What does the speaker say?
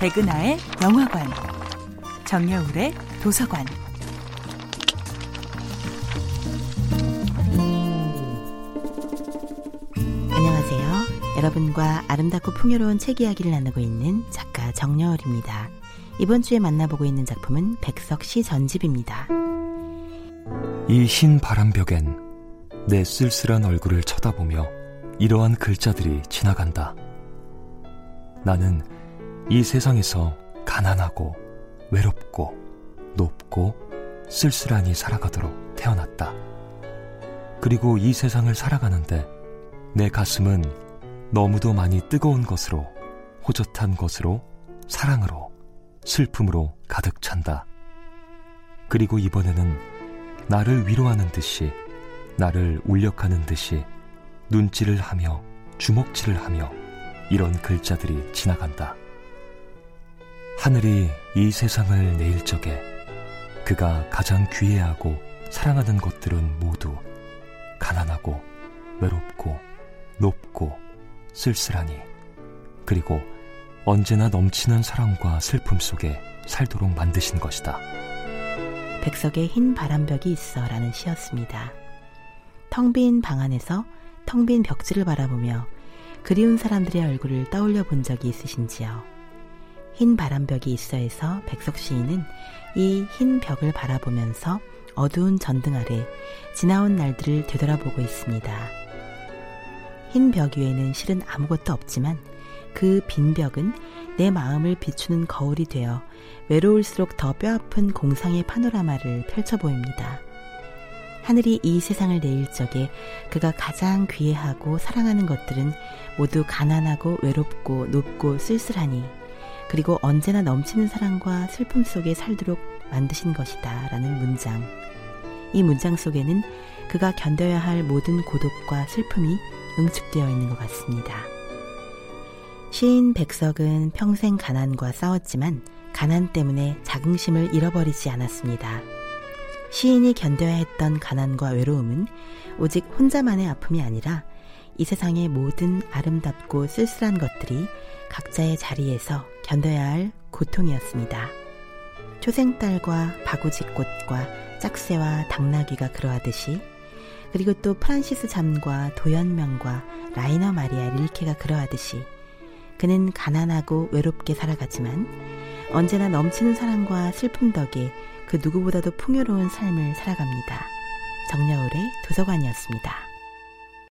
백은하의 영화관, 정여울의 도서관. 안녕하세요. 여러분과 아름답고 풍요로운 책 이야기를 나누고 있는 작가 정여울입니다. 이번 주에 만나보고 있는 작품은 백석 시 전집입니다. 이 흰 바람벽엔 내 쓸쓸한 얼굴을 쳐다보며 이러한 글자들이 지나간다. 나는 이 세상에서 가난하고 외롭고 높고 쓸쓸하니 살아가도록 태어났다. 그리고 이 세상을 살아가는데 내 가슴은 너무도 많이 뜨거운 것으로, 호젓한 것으로, 사랑으로, 슬픔으로 가득 찬다. 그리고 이번에는 나를 위로하는 듯이, 나를 울력하는 듯이 눈질을 하며 주먹질을 하며 이런 글자들이 지나간다. 하늘이 이 세상을 내일 적에 그가 가장 귀해하고 사랑하는 것들은 모두 가난하고 외롭고 높고 쓸쓸하니 그리고 언제나 넘치는 사랑과 슬픔 속에 살도록 만드신 것이다. 백석의 흰 바람벽이 있어 라는 시였습니다. 텅 빈 방 안에서 텅 빈 벽지를 바라보며 그리운 사람들의 얼굴을 떠올려 본 적이 있으신지요? 흰 바람벽이 있어에서 백석 시인은 이 흰 벽을 바라보면서 어두운 전등 아래 지나온 날들을 되돌아보고 있습니다. 흰 벽 위에는 실은 아무것도 없지만 그 빈 벽은 내 마음을 비추는 거울이 되어 외로울수록 더 뼈아픈 공상의 파노라마를 펼쳐 보입니다. 하늘이 이 세상을 내일 적에 그가 가장 귀해하고 사랑하는 것들은 모두 가난하고 외롭고 높고 쓸쓸하니 그리고 언제나 넘치는 사랑과 슬픔 속에 살도록 만드신 것이다. 라는 문장. 이 문장 속에는 그가 견뎌야 할 모든 고독과 슬픔이 응축되어 있는 것 같습니다. 시인 백석은 평생 가난과 싸웠지만 가난 때문에 자긍심을 잃어버리지 않았습니다. 시인이 견뎌야 했던 가난과 외로움은 오직 혼자만의 아픔이 아니라 이 세상의 모든 아름답고 쓸쓸한 것들이 각자의 자리에서 견뎌야 할 고통이었습니다. 초생딸과 바구지꽃과 짝새와 당나귀가 그러하듯이 그리고 또 프란시스 잠과 도연명과 라이너 마리아 릴케가 그러하듯이 그는 가난하고 외롭게 살아가지만 언제나 넘치는 사랑과 슬픔 덕에 그 누구보다도 풍요로운 삶을 살아갑니다. 정여울의 도서관이었습니다.